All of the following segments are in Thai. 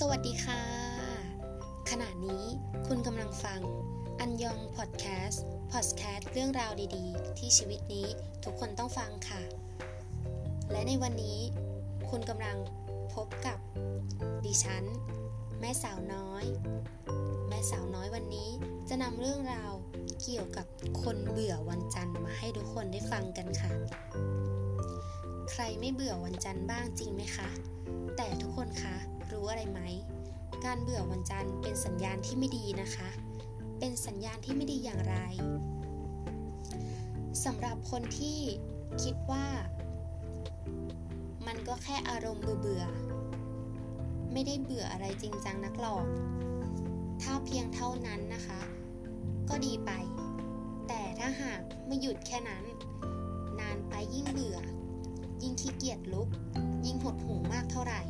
สวัสดีค่ะ ขณะนี้คุณกำลังฟัง อันยองพอดแคสต์พอดแคสต์เรื่องราวดีๆ ที่ชีวิตนี้ทุกคนต้องฟังค่ะ และในวันนี้ คุณกำลังพบกับ ดิฉัน แม่สาวน้อย แม่สาวน้อยวันนี้จะนำเรื่องราวเกี่ยวกับคนเบื่อวันจันทร์มาให้ทุกคนได้ฟังกันค่ะ ใครไม่เบื่อวันจันทร์บ้างจริงไหมคะ แต่ทุกคนคะ รู้อะไรไหม การเบื่อวันจันทร์เป็นสัญญาณที่ไม่ดีนะคะ เป็นสัญญาณที่ไม่ดีอย่างไรสำหรับคนที่คิดว่า มันก็แค่อารมณ์เบื่อๆไม่ได้เบื่ออะไรจริงจังนักหรอก ถ้าเพียงเท่านั้นนะคะ ก็ดีไป แต่ถ้าหากไม่หยุดแค่นั้น นานไปยิ่งเบื่อ ยิ่งขี้เกียจลุก ยิ่งหดหูมากเท่าไหร่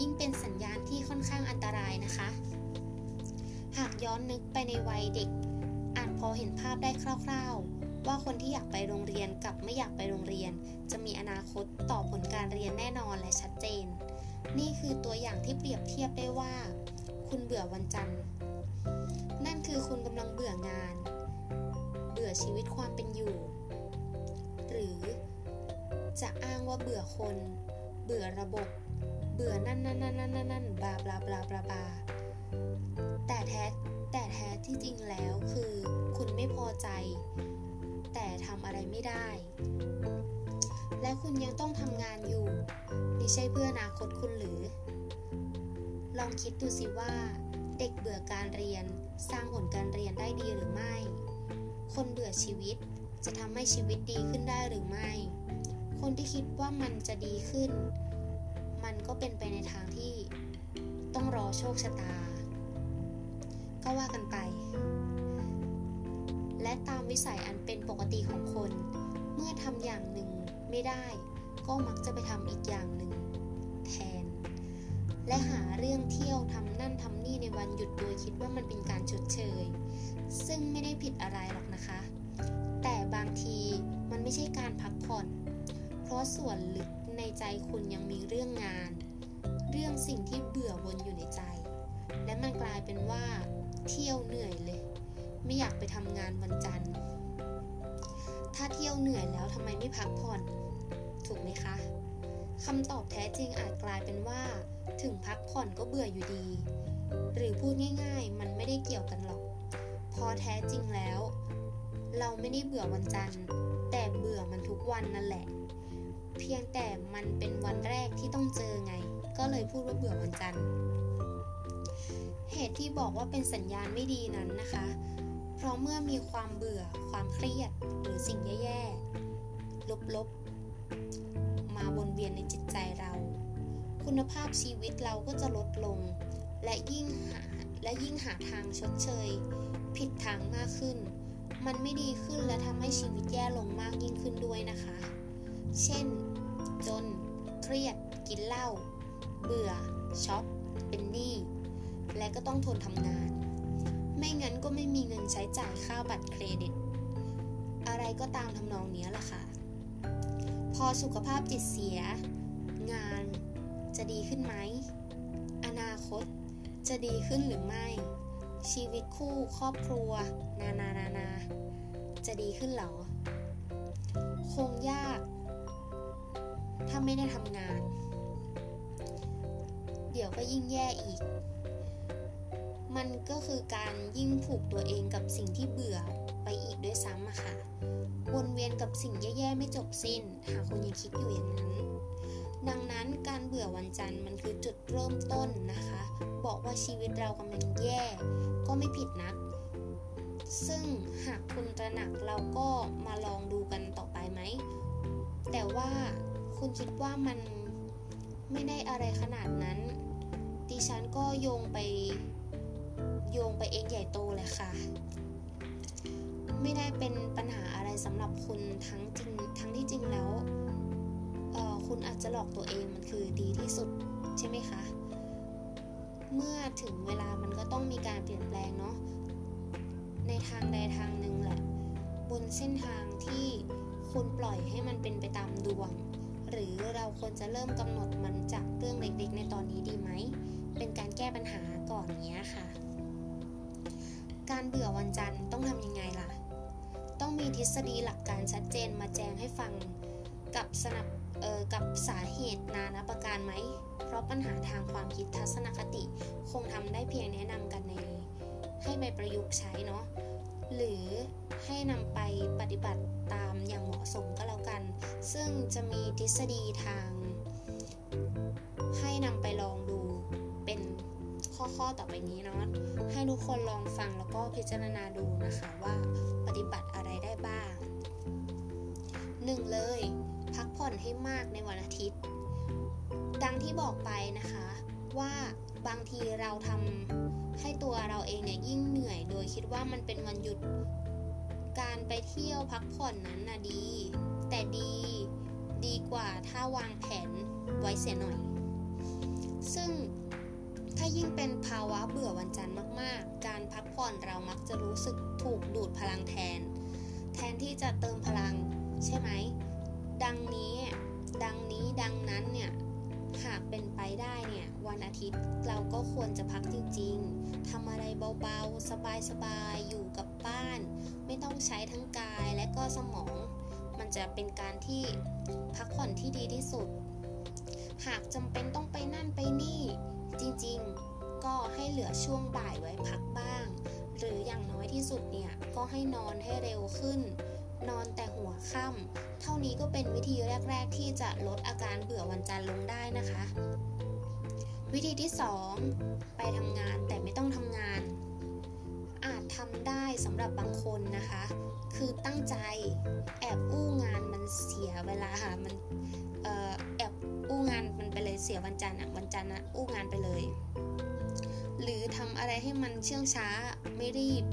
ยิ่งเป็นสัญญาณที่ค่อนข้างอันตรายนะคะ หากย้อนนึกไปในวัยเด็ก อาจพอเห็นภาพได้คร่าวๆ ว่าคนที่อยากไปโรงเรียนกับไม่อยากไปโรงเรียน จะมีอนาคตต่อผลการเรียนแน่นอนและชัดเจน นี่คือตัวอย่างที่เปรียบเทียบได้ว่า คุณเบื่อวันจันทร์ นั่นคือคุณกำลังเบื่องาน เบื่อชีวิตความเป็นอยู่ หรือจะอ้างว่าเบื่อคน เบื่อระบบ เบื่อนั่นนั่นนั่นนั่นนั่นบลาบลาบลาบลาบลาแต่แท้แต่แท้ที่จริงแล้วคือคุณไม่พอใจ แต่ทำอะไรไม่ได้ และคุณยังต้องทำงานอยู่นี่ใช่เพื่ออนาคตคุณหรือ ลองคิดดูสิว่า เด็กเบื่อการเรียนสร้างผลการเรียนได้ดีหรือไม่ คนเบื่อชีวิตจะทำให้ชีวิตดีขึ้นได้หรือไม่ คนที่คิดว่ามันจะดีขึ้น มันก็เป็นไปในทางที่ต้องรอโชคชะตา ก็ว่ากันไป และตามวิสัยอันเป็นปกติของคน เมื่อทำอย่างหนึ่งไม่ได้ ก็มักจะไปทำอีกอย่างหนึ่ง แทน และหาเรื่องเที่ยวทำนั่นทำนี่ในวันหยุดโดยคิดว่ามันเป็นการชดเชย ซึ่งไม่ได้ผิดอะไรหรอกนะคะ แต่บางทีมันไม่ใช่การพักผ่อน เพราะส่วนลึก ใจคุณยังมีเรื่องงาน เรื่องสิ่งที่เบื่อวนอยู่ในใจ และมันกลายเป็นว่า เที่ยวเหนื่อยเลย ไม่อยากไปทำงานวันจันทร์ ถ้าเที่ยวเหนื่อยแล้วทำไมไม่พักผ่อน ถูกไหมคะคำตอบแท้จริงอาจกลายเป็นว่า ถึงพักผ่อนก็เบื่ออยู่ดี หรือพูดง่ายๆ มันไม่ได้เกี่ยวกันหรอกพราะแท้จริงแล้ว เราไม่ได้เบื่อวันจันทร์ แต่เบื่อมันทุกวันนั่นแหละ เพียงแต่มันเป็นวันแรกที่ต้องเจอไง ก็เลยพูดว่าเบื่อวันจันทร์ เหตุที่บอกว่าเป็นสัญญาณไม่ดีนั้นนะคะ เพราะเมื่อมีความเบื่อ ความเครียด หรือสิ่งแย่ๆ ลบๆ มาวนเวียนในจิตใจเรา คุณภาพชีวิตเราก็จะลดลง และยิ่งหาและยิ่งหาทางชดเชย ผิดทางมากขึ้น มันไม่ดีขึ้นและทำให้ชีวิตแย่ลงมากยิ่งขึ้นด้วยนะคะ เช่น จน เครียด กินเหล้า เบื่อ ช็อป เป็นหนี้ และก็ต้องทนทำงาน ไม่งั้นก็ไม่มีเงินใช้จ่ายค่าบัตรเครดิต อะไรก็ตามทำนองนี้แหละค่ะ พอสุขภาพจิตเสีย งานจะดีขึ้นไหม อนาคตจะดีขึ้นหรือไม่ ชีวิตคู่ครอบครัว นานานานา จะดีขึ้นหรอ คงยาก ถ้าไม่ได้ทำงาน เดี๋ยวก็ยิ่งแย่อีก มันก็คือการยิ่งผูกตัวเองกับสิ่งที่เบื่อไปอีกด้วยซ้ำอะค่ะ วนเวียนกับสิ่งแย่ๆไม่จบสิ้น หากคุณยังคิดอยู่อย่างนั้น ดังนั้นการเบื่อวันจันทร์มันคือจุดเริ่มต้นนะคะ บอกว่าชีวิตเรากำลังแย่ ก็ไม่ผิดนัก ซึ่งหากคุณตระหนักเราก็มาลองดูกันต่อไปไหม แต่ว่า คุณคิดว่ามันไม่ได้อะไรขนาดนั้น ดิฉันก็โยงไปโยงไปเองใหญ่โตเลยค่ะ ไม่ได้เป็นปัญหาอะไรสำหรับคุณทั้งจริงทั้งที่จริงแล้วคุณอาจจะหลอกตัวเองมันคือดีที่สุดใช่ไหมคะ เมื่อถึงเวลามันก็ต้องมีการเปลี่ยนแปลงเนาะ ในทางใดทางหนึ่งแหละ บนเส้นทางที่คุณปล่อยให้มันเป็นไปตามดวง หรือเราควรจะเริ่มกำหนดมันจากเรื่องเล็กๆ ในตอนนี้ดีไหม เป็นการแก้ปัญหาก่อนเนี้ยค่ะ การเบื่อวันจันทร์ต้องทำยังไงล่ะ ต้องมีทฤษฎีหลักการชัดเจนมาแจ้งให้ฟังกับสนับเออกับสาเหตุนานาประการไหม เพราะปัญหาทางความคิดทัศนคติ คงทำได้เพียงแนะนำกันใน ให้ไปประยุกต์ใช้เนาะหรือให้นำไปปฏิบัติ ตามอย่างเหมาะสมก็แล้วกัน ซึ่งจะมีทฤษฎีทาง ให้นำไปลองดูเป็นข้อๆต่อไปนี้เนาะให้ทุกคนลองฟังแล้วก็พิจารณาดูนะคะว่าปฏิบัติอะไรได้บ้าง 1. เลย พักผ่อนให้มากในวันอาทิตย์ ดังที่บอกไปนะคะว่าบางทีเราทำให้ตัวเราเองเนี่ยยิ่งเหนื่อย โดยคิดว่ามันเป็นวันหยุด ไปเที่ยวพักผ่อนนั้นน่ะดี แต่ดีดีกว่าถ้าวางแผนไว้เสียหน่อย ซึ่งถ้ายิ่งเป็นภาวะเบื่อวันจันทร์มาก ๆ การพักผ่อนเรามักจะรู้สึกถูกดูดพลังแทน แทนที่จะเติมพลังใช่ไหม ดังนี้ ดังนี้ ดังนั้นเนี่ย หากเป็นไปได้เนี่ยวันอาทิตย์เราก็ควรจะพักจริงๆทำอะไรเบาๆ สบายๆ อยู่กับบ้าน ไม่ต้องใช้ทั้งกายและก็สมอง มันจะเป็นการที่พักผ่อนที่ดีที่สุด หากจำเป็นต้องไปนั่นไปนี่ จริงๆ ก็ให้เหลือช่วงบ่ายไว้พักบ้าง หรืออย่างน้อยที่สุดเนี่ยก็ให้นอนให้เร็วขึ้น นอนแต่หัวค่ำเท่านี้ก็เป็นวิธีแรก ๆ ที่จะลดอาการเบื่อวันจันทร์ลงได้นะคะ วิธีที่ 2 ไปทำงานแต่ไม่ต้องทำงาน อาจทำได้สำหรับบางคนนะคะ คือตั้งใจแอบอู้งานมันเสียเวลาค่ะมันออแอบอู้งานมันไปเลยเสียวันจันทร์อะวันจันทร์นะอู้งานไปเลย หรือทำอะไรให้มันเชื่องช้าไม่รีบ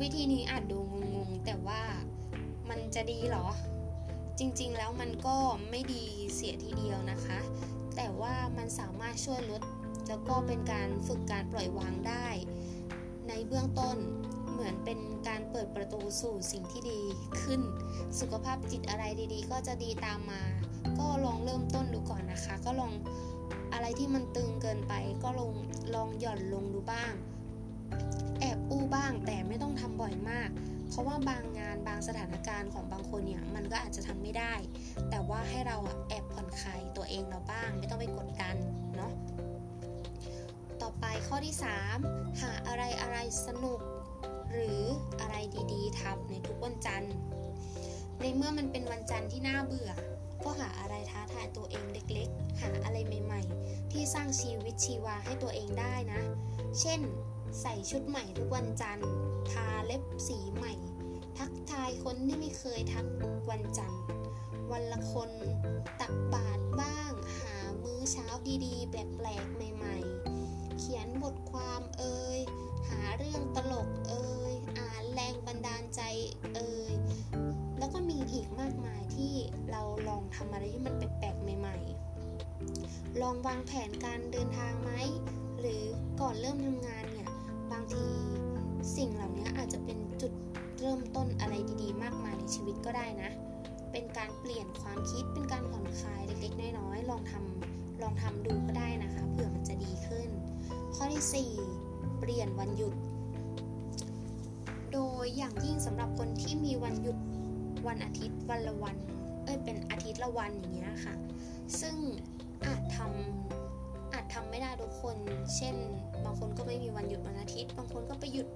วิธีนี้อาจดูงงๆแต่ว่า มันจะดีหรอ จริงๆแล้วมันก็ไม่ดีเสียทีเดียวนะคะ แต่ว่ามันสามารถช่วยลดแล้วก็เป็นการฝึกการปล่อยวางได้ ในเบื้องต้นเหมือนเป็นการเปิดประตูสู่สิ่งที่ดีขึ้น สุขภาพจิตอะไรดีๆ ก็จะดีตามมา ก็ลองเริ่มต้นดูก่อนนะคะ ก็ลองอะไรที่มันตึงเกินไป ก็ลองลองหย่อนลงดูบ้าง แอบอู้บ้างแต่ไม่ต้องทำบ่อยมาก เพราะว่าบางงานบางสถานการณ์ของบางคนเนี่ยมันก็อาจจะทำไม่ได้ แต่ว่าให้เราอะแอบผ่อนคลายตัวเองเราบ้าง ไม่ต้องไปกดดันเนาะต่อไปข้อที่ 3 หาอะไรอะไรสนุก หรืออะไรดีๆทำในทุกวันจันทร์ ในเมื่อมันเป็นวันจันทร์ที่น่าเบื่อ ก็หาอะไรท้าทายตัวเองเล็กๆ หาอะไรใหม่ ๆ ที่สร้างชีวิตชีวาให้ตัวเองได้นะ เช่น ใส่ชุดใหม่ทุกวันจันทร์ ทาเล็บสีใหม่ ทักทายคนที่ไม่เคยทักวันจันทร์ วันละคนตักบาตรบ้าง หามื้อเช้าดีๆ แปลกๆ ใหม่ๆ เขียนบทความเอ่ย หาเรื่องตลกเอ่ย อ่านแรงบันดาลใจเอ่ย แล้วก็มีอีกมากมายที่เราลองทำอะไรที่มันแปลกๆ ใหม่ๆ ลองวางแผนการเดินทางไหม หรือก่อนเริ่มทำงานเนี่ย บางทีสิ่งเหล่านี้อาจจะเป็นจุดเริ่มต้นอะไรดีๆ มากมายในชีวิตก็ได้นะ เป็นการเปลี่ยนความคิดเป็นการผ่อนคลายเล็กๆ น้อยๆลองทำลองทำดูก็ได้นะคะเผื่อมันจะดีขึ้น ข้อที่ 4 เปลี่ยนวันหยุด โดยอย่างยิ่งสำหรับคนที่มีวันหยุดวันอาทิตย์วันละวัน เอ้ยเป็นอาทิตย์ละวันอย่างเงี้ยค่ะ ซึ่งอาจทำ ทุกคน เช่น บางคนก็ไม่มีวันหยุดวันอาทิตย์ บางคนก็ไปหยุด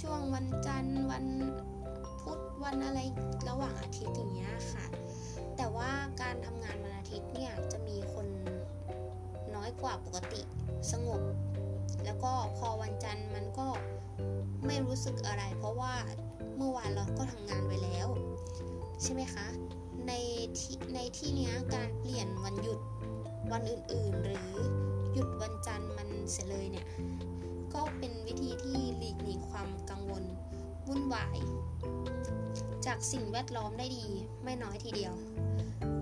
ช่วงวันจันทร์วันพุธวันอะไรระหว่างอาทิตย์อย่างเงี้ยค่ะ แต่ว่าการทำงานวันอาทิตย์เนี่ยจะมีคนน้อยกว่าปกติสงบ แล้วก็พอวันจันทร์มันก็ไม่รู้สึกอะไร เพราะว่าเมื่อวานเราก็ทำงานไปแล้ว ใช่ไหมคะ ในที่ในที่เนี้ยการเปลี่ยนวันหยุดวันอื่นๆ หรือ หยุดวันจันทร์มันเสียเลยเนี่ย ก็เป็นวิธีที่หลีกหนีความกังวลวุ่นวาย จากสิ่งแวดล้อมได้ดีไม่น้อยทีเดียว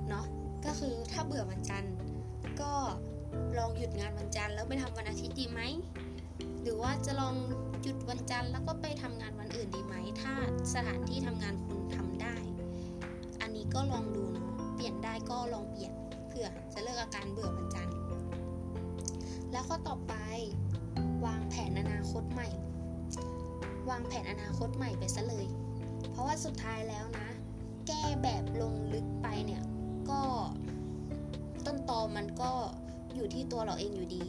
เนาะก็คือถ้าเบื่อวันจันทร์ก็ลองหยุดงานวันจันทร์แล้วไปทำวันอาทิตย์ดีไหมหรือว่าจะลองหยุดวันจันทร์แล้วก็ไปทำงานวันอื่นดีไหม ถ้าสถานที่ทำงานคุณทำได้ อันนี้ก็ลองดูเนาะเปลี่ยนได้ก็ลองเปลี่ยนเผื่อจะเลิกอาการเบื่อวันจันทร์ แล้วข้อต่อไป วางแผนอนาคตใหม่ วางแผนอนาคตใหม่ไปซะเลย เพราะว่าสุดท้ายแล้วนะ แก้แบบลงลึกไปเนี่ยก็ต้นตอมันก็อยู่ที่ตัวเราเองอยู่ดี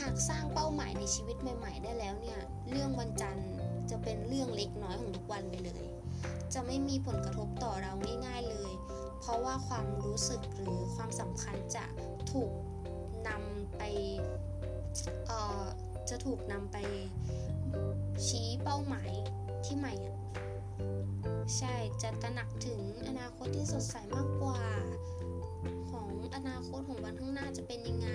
หากสร้างเป้าหมายในชีวิตใหม่ ๆ ได้แล้วเนี่ย เรื่องวันจันทร์จะเป็นเรื่องเล็กน้อยของทุกวันไปเลย จะไม่มีผลกระทบต่อเราง่าย ๆเลย เพราะว่าความรู้สึกหรือความสำคัญจะถูก นำไปเอ่อจะถูกนำไปชี้เป้าหมายที่ใหม่อะใช่จะตระหนักถึงอนาคตที่สดใสมากกว่า ของอนาคตของวันข้างหน้าจะเป็นยังไง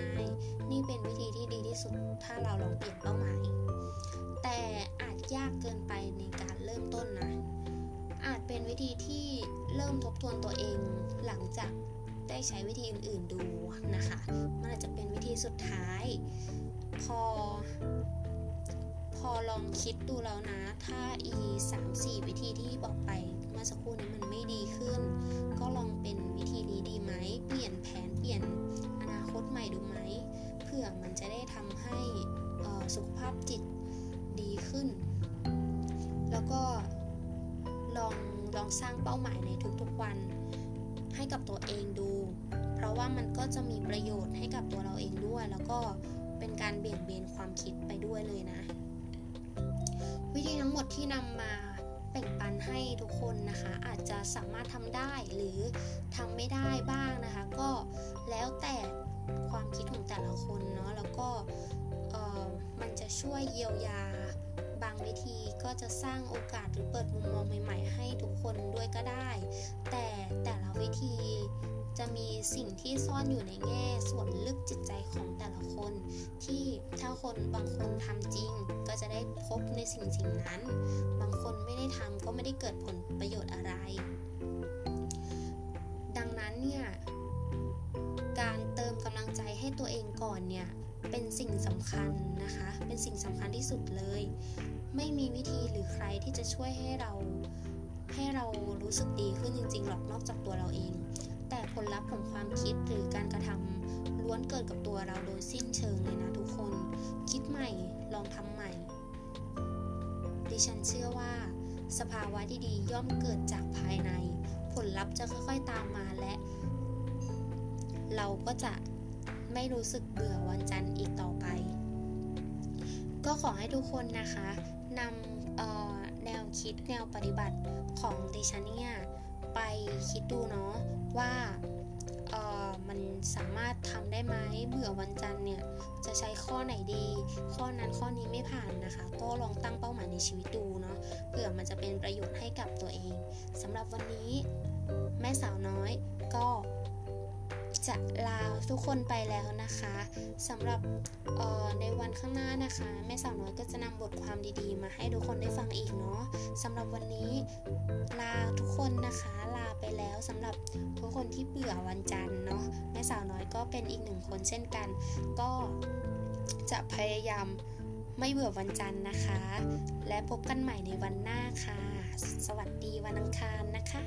นี่เป็นวิธีที่ดีที่สุดถ้าเราลองเปลี่ยนเป้าหมาย แต่อาจยากเกินไปในการเริ่มต้นนะ อาจเป็นวิธีที่เริ่มทบทวนตัวเองหลังจาก ได้ใช้วิธีอื่นๆดูนะคะมันอาจจะเป็นวิธีสุดท้าย พอ พอลองคิดดูแล้วนะ ถ้าอีสามสี่วิธีที่บอกไปเมื่อสักครู่นี้มันไม่ดีขึ้น ก็ลองเป็นวิธีนี้ดีไหม เปลี่ยนแผนเปลี่ยนอนาคตใหม่ดูไหมเพื่อมันจะได้ทำให้สุขภาพจิตดีขึ้น แล้วก็ลองลองสร้างเป้าหมายในทุกๆวัน ให้กับตัวเองดู เพราะว่ามันก็จะมีประโยชน์ให้กับตัวเราเองด้วย แล้วก็เป็นการเบี่ยงเบนความคิดไปด้วยเลยนะ วิธีทั้งหมดที่นำมาแบ่งปันให้ทุกคนนะคะ อาจจะสามารถทำได้หรือทำไม่ได้บ้างนะคะ ก็แล้วแต่ความคิดของแต่ละคนเนาะแล้วก็มันจะช่วยเยียวยา บางวิธีก็จะสร้างโอกาสหรือเปิดมุมมองใหม่ๆ ให้ทุกคนด้วยก็ได้ แต่แต่ละวิธีจะมีสิ่งที่ซ่อนอยู่ในแง่ ส่วนลึกจิตใจของแต่ละคน ที่ถ้าคนบางคนทำจริง ก็จะได้พบในสิ่งสิ่งนั้น บางคนไม่ได้ทำก็ไม่ได้เกิดผลประโยชน์อะไร ดังนั้นเนี่ยการเติมกำลังใจให้ตัวเองก่อนเนี่ย เป็นสิ่งสำคัญนะคะ เป็นสิ่งสำคัญที่สุดเลย ไม่มีวิธีหรือใครที่จะช่วยให้เราให้เรารู้สึกดีขึ้นจริงๆหรอกนอกจากตัวเราเอง แต่ผลลัพธ์ของความคิดหรือการกระทำล้วนเกิดกับตัวเราโดยสิ้นเชิงเลยนะทุกคน คิดใหม่ลองทำใหม่ ดิฉันเชื่อว่า สภาวะที่ดีย่อมเกิดจากภายใน ผลลัพธ์จะค่อยๆตามมาและ เราก็จะ ไม่รู้สึกเบื่อวันจันทร์อีกต่อไป ก็ขอให้ทุกคนนะคะนำแนวคิดแนวปฏิบัติของดิฉันเนี่ยไปคิดดูเนาะว่ามันสามารถทำได้ไหมเบื่อวันจันทร์เนี่ยจะใช้ข้อไหนดี ข้อนั้นข้อนี้ไม่ผ่านนะคะ ก็ลองตั้งเป้าหมายในชีวิตดูเนาะเผื่อมันจะเป็นประโยชน์ให้กับตัวเองสำหรับวันนี้ แม่สาวน้อยก็ จะลาทุกคนไปแล้วนะคะสำหรับในวันข้างหน้านะคะ แม่สาวน้อยก็จะนำบทความดีๆ มาให้ทุกคนได้ฟังอีกเนาะสำหรับวันนี้ลาทุกคนนะคะ ลาไปแล้วสำหรับทุกคนที่เบื่อวันจันทร์เนาะแม่สาวน้อยก็เป็นอีกหนึ่งคนเช่นกัน ก็จะพยายามไม่เบื่อวันจันทร์นะคะ และพบกันใหม่ในวันหน้าค่ะ สวัสดีวันอังคารนะคะ